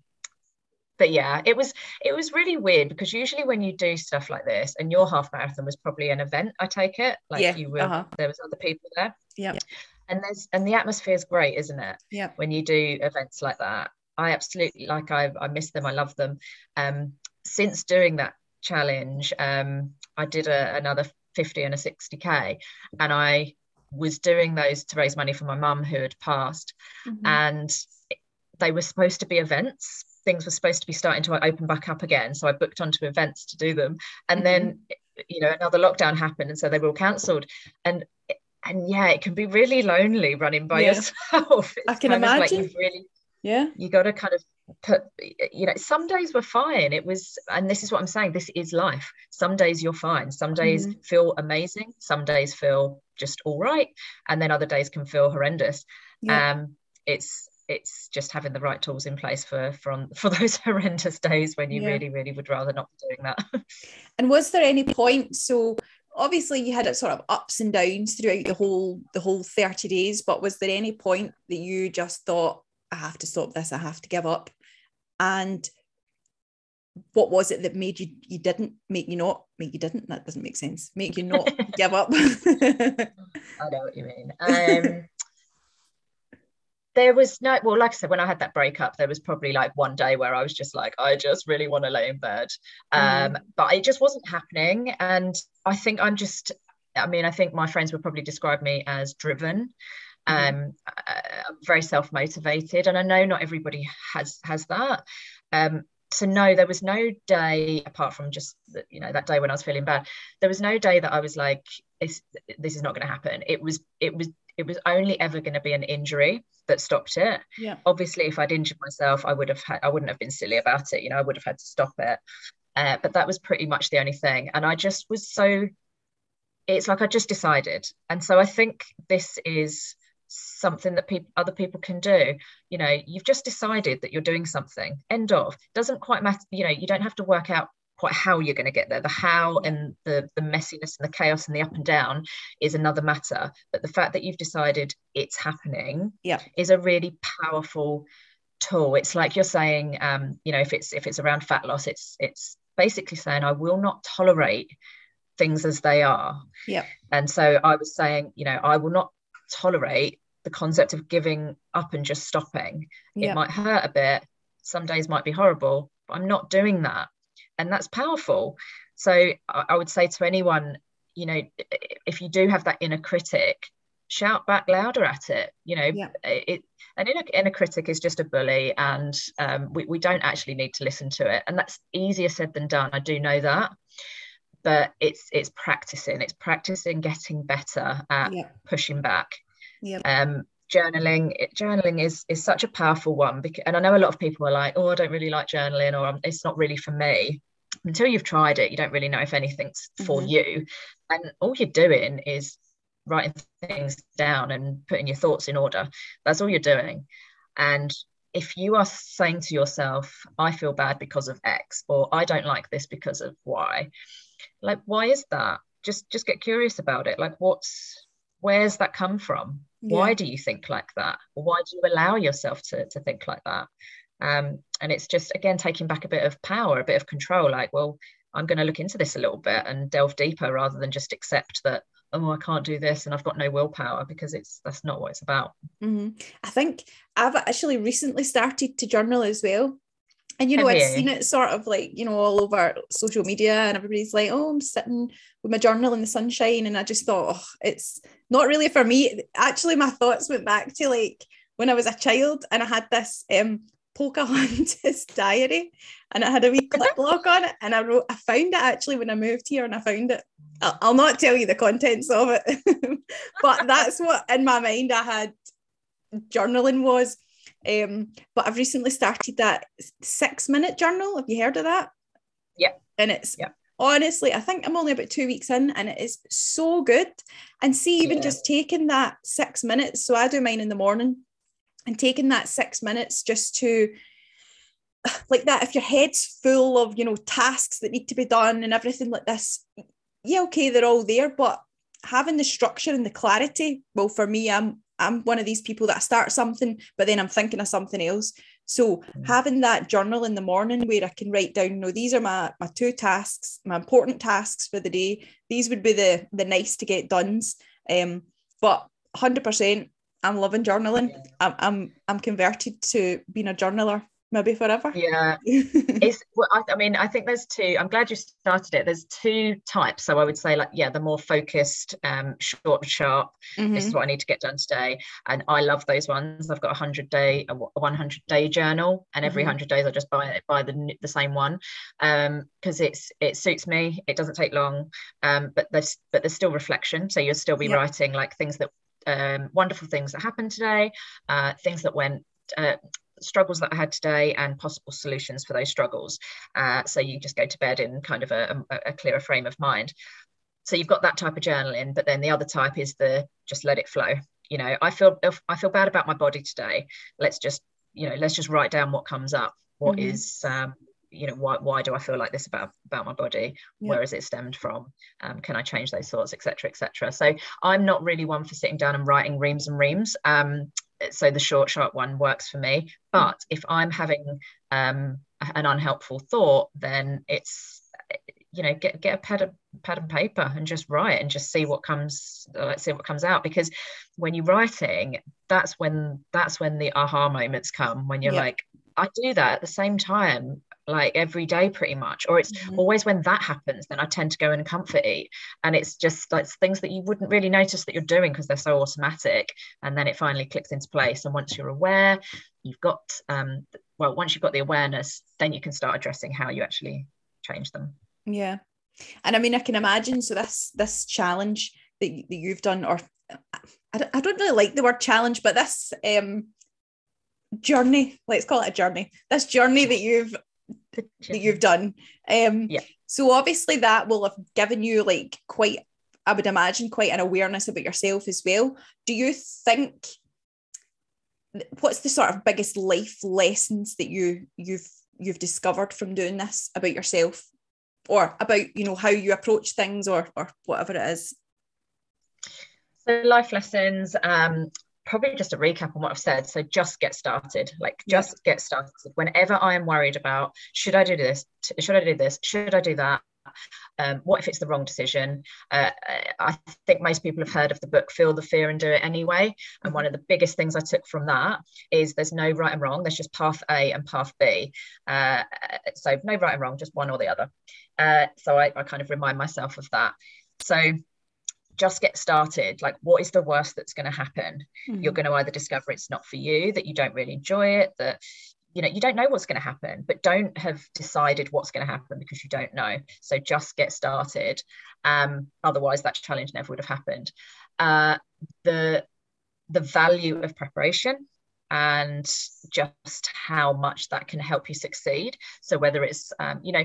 but yeah it was it was really weird because usually when you do stuff like this and your half marathon was probably an event I take it like yeah, you were uh-huh. there was other people there yeah and there's and the atmosphere is great isn't it? Yeah. When you do events like that. I absolutely like I I miss them. I love them. Um since doing that challenge um I did a, another 50 and a 60k and i was doing those to raise money for my mum who had passed. Mm-hmm. and they were supposed to be events. Things were supposed to be starting to open back up again. So i booked onto events to do them. And mm-hmm. then you know another lockdown happened and so they were all cancelled. And and yeah it can be really lonely running by yeah. yourself. It's i can imagine. like really yeah. you got to kind of put you know some days were fine. It was and this is what i'm saying this is life. Some days you're fine. Some days mm-hmm. feel amazing. Some days feel just all right. And then other days can feel horrendous. Yeah. um it's it's just having the right tools in place for for for those horrendous days when you yeah. really really would rather not be doing that. And was there any point so obviously you had it sort of ups and downs throughout the whole the whole 30 days but was there any point that you just thought I have to stop this, I have to give up. And what was it that made you you didn't make you not make you didn't? That doesn't make sense. Make you not give up. I know what you mean. Um there was no well like i said when i had that breakup there was probably like one day where i was just like i just really want to lay in bed um mm. but it just wasn't happening and i think i'm just i mean i think my friends would probably describe me as driven Mm-hmm. um, I'm very self motivated, and I know not everybody has has that. Um, so no, there was no day apart from just you know that day when I was feeling bad. There was no day that I was like, this, this is not going to happen. It was it was it was only ever going to be an injury that stopped it. Yeah. Obviously, if I'd injured myself, I would have had, I wouldn't have been silly about it. You know, I would have had to stop it. Uh, but that was pretty much the only thing, and I just was so. It's like I just decided, and so I think this is something that people other people can do you know you've just decided that you're doing something end of doesn't quite matter you know you don't have to work out quite how you're going to get there. The how and the the messiness and the chaos and the up and down is another matter but the fact that you've decided it's happening yeah. is a really powerful tool. It's like you're saying um you know if it's if it's around fat loss it's it's basically saying i will not tolerate things as they are. Yeah. And so i was saying you know i will not tolerate the concept of giving up and just stopping. It might hurt a bit. Some days might be horrible, but I'm not doing that. And that's powerful. So I, would say to anyone, you know, if you do have that inner critic, shout back louder at it. You know, yeah. it, an inner, inner critic is just a bully, and um, we, we don't actually need to listen to it. And that's easier said than done. I do know that but it's it's practicing it's practicing getting better at yeah. pushing back yeah. Um, journaling journaling is is such a powerful one because, and I know a lot of people are like, oh, I don't really like journaling, or um, it's not really for me. Until you've tried it, you don't really know if anything's for mm-hmm. you. And all you're doing is writing things down and putting your thoughts in order. That's all you're doing. And if you are saying to yourself, I feel bad because of X, or I don't like this because of Y, like why is that just just get curious about it like what's where's that come from yeah. why do you think like that why do you allow yourself to, to think like that um, and it's just again taking back a bit of power a bit of control like well i'm going to look into this a little bit and delve deeper rather than just accept that oh i can't do this and i've got no willpower because it's that's not what it's about mm-hmm. i think i've actually recently started to journal as well and you know, I'd seen it sort of like, you know, all over social media, and everybody's like, oh, I'm sitting with my journal in the sunshine. And I just thought, oh, it's not really for me. Actually, my thoughts went back to like when I was a child and I had this um Pocahontas diary and I had a wee clip lock on it. And I wrote, I found it actually when I moved here and I found it. I'll, I'll not tell you the contents of it, but that's what in my mind I had journaling was um, but I've recently started that six minute journal. Have you heard of that? Yeah. And it's yeah. honestly, I think I'm only about two weeks in and it is so good. And see, even yeah. just taking that six minutes, so I do mine in the morning and taking that six minutes just to like that, if your head's full of, you know, tasks that need to be done and everything like this, yeah, okay, they're all there, but having the structure and the clarity, well, for me, I'm I'm one of these people that I start something, but then I'm thinking of something else. So mm. having that journal in the morning where I can write down, you know, these are my my two tasks, my important tasks for the day. These would be the the nice to get done's. Um, but 100%, I'm loving journaling. I'm I'm I'm converted to being a journaler maybe forever. Yeah, it's. Well, I, I, mean, I think there's two. I'm glad you started it. There's two types. So I would say, like, yeah, the more focused, um, short, sharp. Mm-hmm. This is mm-hmm. what I need to get done today, and I love those ones. I've got a hundred day, a 100 day journal, and every mm-hmm. hundred days I just buy buy the the same one, um, because it's it suits me. It doesn't take long, um, but there's but there's still reflection. So you'll still be yep. writing like things that um, wonderful things that happened today, uh, things that went uh, struggles that I had today and possible solutions for those struggles. Uh, so you just go to bed in kind of a, a, a clearer frame of mind. So you've got that type of journaling, but then the other type is the just let it flow. You know, I feel I feel bad about my body today. Let's just you know let's just write down what comes up. What mm-hmm. is um, you know why why do I feel like this about about my body? Where is it stemmed from? Um, can I change those thoughts, etc., etc. So I'm not really one for sitting down and writing reams and reams. Um, so the short sharp one works for me but if i'm having um, an unhelpful thought then it's you know get get a pad of pad and paper and just write and just see what comes let's see what comes out because when you're writing that's when that's when the aha moments come when you're yeah. like I do that at the same time like every day pretty much or it's mm-hmm. always when that happens then i tend to go and comfort eat. And it's just like things that you wouldn't really notice that you're doing because they're so automatic and then it finally clicks into place. And once you're aware you've got um well once you've got the awareness then you can start addressing how you actually change them. Yeah. And i mean i can imagine so this this challenge that, that you've done or I don't, I don't really like the word challenge but this um journey let's call it a journey. This journey that you've that you've done. Um, yeah. So obviously that will have given you like quite, I would imagine, quite an awareness about yourself as well. Do you think? What's the sort of biggest life lessons that you you've you've discovered from doing this about yourself, or about you know how you approach things, or or whatever it is? So life lessons. Um, probably just a recap on what I've said. So just get started, like just get started. Whenever I am worried about, should I do this? Should I do this? Should I do that? Um, what if it's the wrong decision? Uh, I think most people have heard of the book Feel the Fear and Do It Anyway. And one of the biggest things I took from that is there's no right and wrong, there's just path A and path B. Uh, so no right and wrong, just one or the other. Uh, so I, I kind of remind myself of that. So just get started. Like what is the worst that's going to happen? Mm. you're going to either discover it's not for you that you don't really enjoy it that you know you don't know what's going to happen but don't have decided what's going to happen because you don't know. So just get started. Um otherwise that challenge never would have happened. Uh the the value of preparation and just how much that can help you succeed. So whether it's um, you know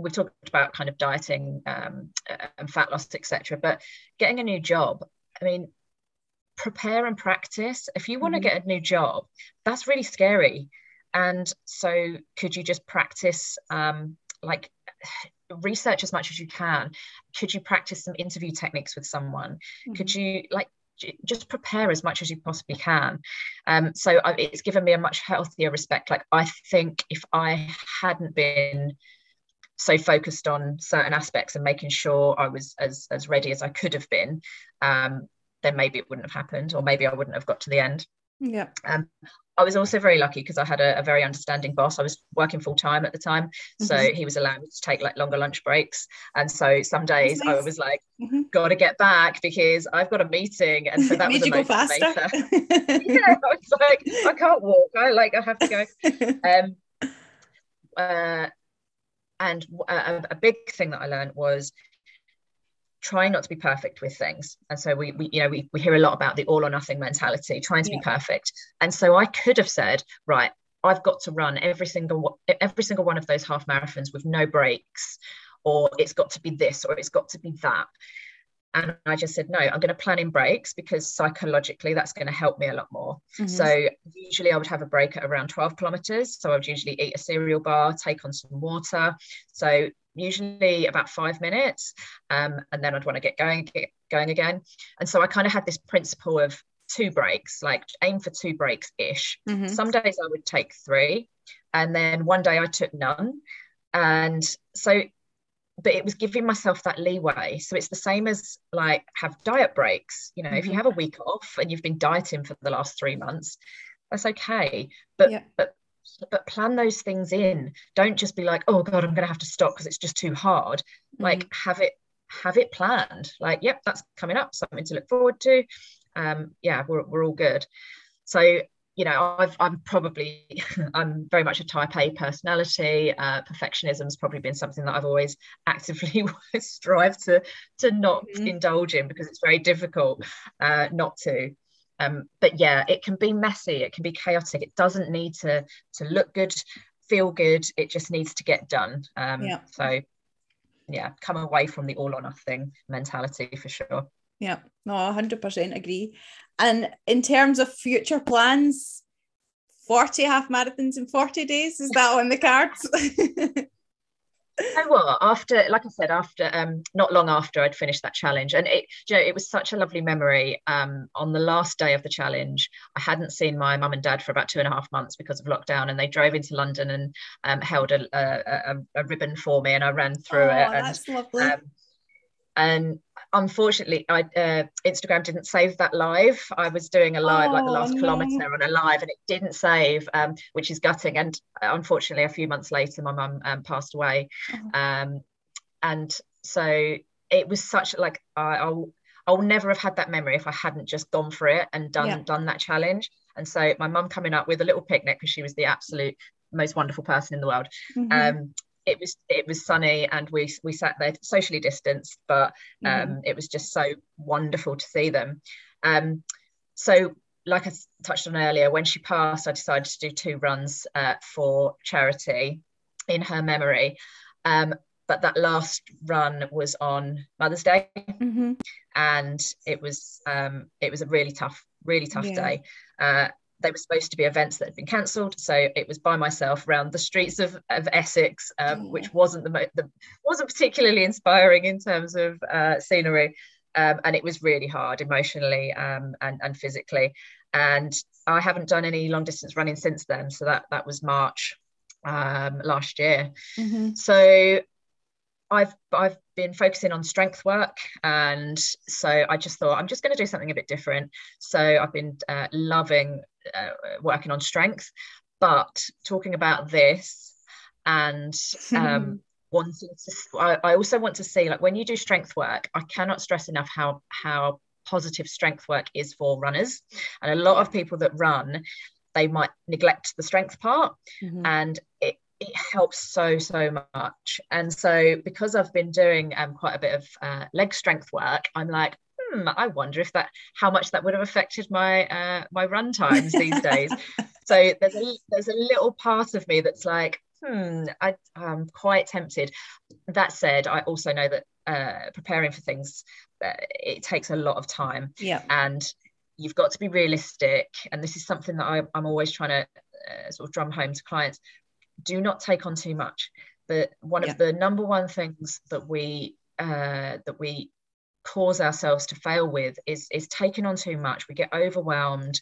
we've talked about kind of dieting um, and fat loss, etc. But getting a new job, I mean, prepare and practice. If you want to mm-hmm. get a new job, that's really scary. And so, could you just practice, um, like, research as much as you can could you practice some interview techniques with someone mm-hmm. could you like just prepare as much as you possibly can um, so it's given me a much healthier respect like i think if i hadn't been so focused on certain aspects and making sure i was as as ready as i could have been um, then maybe it wouldn't have happened or maybe i wouldn't have got to the end yeah um, I was also very lucky because I had a, a, very understanding boss. I was working full time at the time, so mm-hmm. he was allowing me to take like longer lunch breaks. And so some days nice. I was like, mm-hmm. "Got to get back because I've got a meeting." And so that was go faster. yeah, I was like, "I can't walk. I like I have to go." Um, uh, and a, a big thing that I learned was trying not to be perfect with things. And so we, we you know we, we hear a lot about the all or nothing mentality trying to yeah. be perfect. And so i could have said right i've got to run every single every single one of those half marathons with no breaks or it's got to be this or it's got to be that and I just said, no, I'm going to plan in breaks because psychologically that's going to help me a lot more. Mm-hmm. So usually I would have a break at around 12 kilometers. So I would usually eat a cereal bar, take on some water. So usually about five minutes. Um, and then I'd want to get going, get going again. And so I kind of had this principle of two breaks, like aim for two breaks ish. Mm-hmm. Some days I would take three. And then one day I took none. And so but it was giving myself that leeway so it's the same as like have diet breaks you know mm-hmm. if you mm-hmm. have a week off and you've been dieting for the last three months that's okay but yeah. but but plan those things in don't just be like oh god i'm going to have to stop because it's just too hard mm-hmm. like have it have it planned like yep that's coming up something to look forward to um yeah we're, we're all good so you know I've, i'm probably i'm very much a type a personality uh, perfectionism has probably been something that i've always actively strived to to not mm-hmm. indulge in because it's very difficult uh, not to um, but yeah it can be messy it can be chaotic it doesn't need to to look good feel good it just needs to get done um, yeah. so yeah come away from the all or nothing mentality for sure yeah, no, 100% agree. And in terms of future plans, 40 half marathons in 40 days, is that on the cards? know what? After, like I said, after um, not long after I'd finished that challenge, and it, you know, it was such a lovely memory. Um, on the last day of the challenge, I hadn't seen my mum and dad for about two and a half months because of lockdown, and they drove into London and um, held a, a, a, a, ribbon for me, and I ran through oh, it. And, that's lovely. Um, and unfortunately I, uh, instagram didn't save that live i was doing a live oh, like the last no. kilometer on a live and it didn't save um, which is gutting and unfortunately a few months later my mum um, passed away oh. um, and so it was such like I, I'll I'll never have had that memory if I hadn't just gone for it and done yeah. done that challenge. And so my mum coming up with a little picnic because she was the absolute most wonderful person in the world. Mm-hmm. Um, it was it was sunny and we we sat there socially distanced but um, mm. it was just so wonderful to see them um, so like I touched on earlier when she passed I decided to do two runs uh, for charity in her memory um, but that last run was on Mother's Day mm-hmm. and it was um, it was a really tough really tough yeah. day uh, they were supposed to be events that had been cancelled. So it was by myself around the streets of, of essex um, which wasn't the, the, wasn't particularly inspiring in terms of uh, scenery. Um, and it was really hard emotionally um, and, and physically. And i haven't done any long distance running since then. So that that was march um, last year. Mm-hmm. so I've I've been focusing on strength work, and so I just thought I'm just going to do something a bit different. So I've been uh, loving uh, working on strength, but talking about this and um, wanting to, I, I also want to see like when you do strength work, I cannot stress enough how how positive strength work is for runners, and a lot of people that run, they might neglect the strength part, mm-hmm. and it it helps so so much and so because i've been doing um, quite a bit of uh, leg strength work i'm like hmm, I wonder if that how much that would have affected my uh, my run times these days. so there's a there's a little part of me that's like, hmm, I, I'm quite tempted. That said, I also know that uh, preparing for things uh, it takes a lot of time. Yeah, and you've got to be realistic. And this is something that I, I'm always trying to uh, sort of drum home to clients. Do not take on too much. That one yeah. of the number one things that we uh, that we cause ourselves to fail with is is taking on too much. We get overwhelmed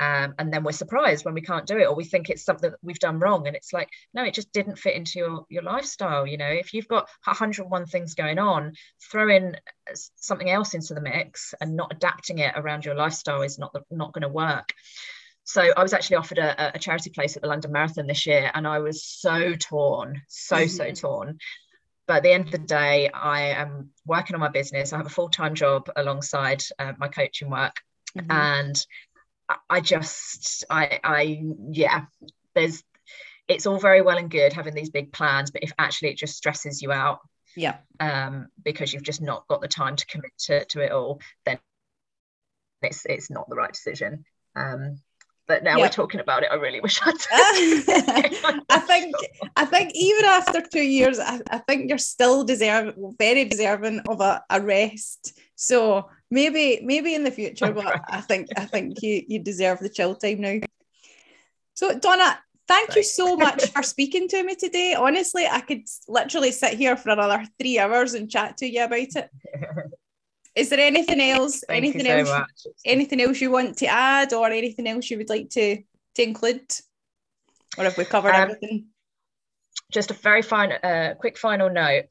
um, and then we're surprised when we can't do it or we think it's something that we've done wrong and it's like no it just didn't fit into your, your lifestyle you know? If you've got 101 things going on throwing something else into the mix and not adapting it around your lifestyle is not not going to work so I was actually offered a, a, charity place at the London Marathon this year, and I was so torn, so mm-hmm. so torn. But at the end of the day, I am working on my business. I have a full time job alongside uh, my coaching work, mm-hmm. and I just, I, I, yeah, there's, it's all very well and good having these big plans, but if actually it just stresses you out, yeah, um, because you've just not got the time to commit to, to it all, then it's it's not the right decision. Um, but now yeah. we're talking about it i really wish i'd i think i think even after two years i, I think you're still deserve very deserving of a, a rest. So maybe maybe in the future but i think i think you you deserve the chill time now. So donna thank you so much for speaking to me today. Honestly i could literally sit here for another three hours and chat to you about it is there anything else Thank anything so else much. anything else you want to add or anything else you would like to to include or have we covered um, everything just a very fine uh, quick final note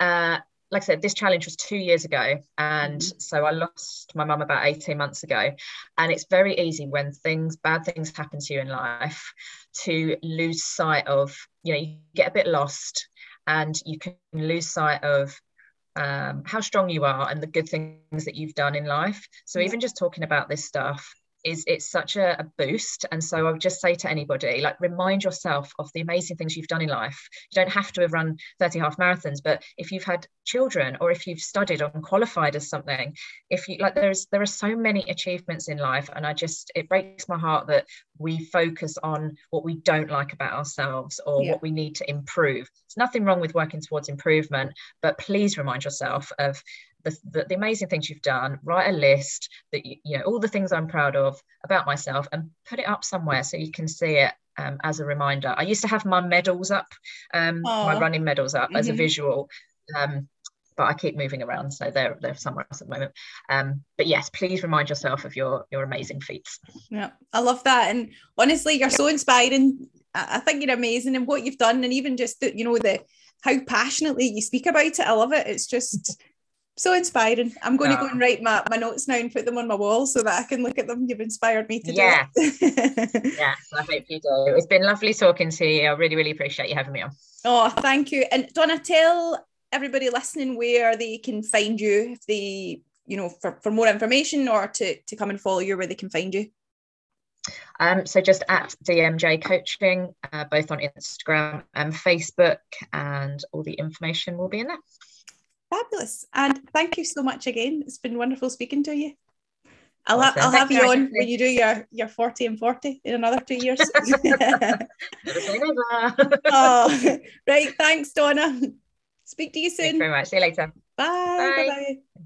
uh, like I said, this challenge was two years ago. And mm-hmm. so I lost my mum about 18 months ago. And it's very easy when things, bad things happen to you in life to lose sight of, you know, you get a bit lost and you can lose sight of um, how strong you are and the good things that you've done in life. So even just talking about this stuff is it's such a, a, boost. And so i would just say to anybody like remind yourself of the amazing things you've done in life. You don't have to have run 30 half marathons but if you've had children or if you've studied or qualified as something if you like there's there are so many achievements in life. And i just it breaks my heart that we focus on what we don't like about ourselves or yeah. what we need to improve. There's nothing wrong with working towards improvement but please remind yourself of the, the, the, amazing things you've done write a list that you, you know all the things i'm proud of about myself and put it up somewhere so you can see it um, as a reminder i used to have my medals up um, my running medals up mm-hmm. as a mm-hmm. visual um, but I keep moving around, so they're they're somewhere else at the moment. Um, but yes, please remind yourself of your your amazing feats. Yeah, I love that, and honestly, you're so inspiring. I think you're amazing in what you've done, and even just the, you know the how passionately you speak about it. I love it. It's just so inspiring. I'm going to go and write my, my notes now and put them on my wall so that I can look at them. You've inspired me to yeah. do it. yeah, I hope you do. It's been lovely talking to you. I really, really appreciate you having me on. Oh, thank you. And Donna, tell everybody listening where they can find you if they, you know, for, for more information or to, to come and follow you, where they can find you. Um, so just at DMJ Coaching, uh, both on Instagram and Facebook, and all the information will be in there. Fabulous. And thank you so much again. It's been wonderful speaking to you. I'll, ha- I'll have you on when you do your, your 40 and 40 in another two years. oh, right. Thanks, Donna. Speak to you soon. Thanks very much. See you later. Bye. Bye. Bye.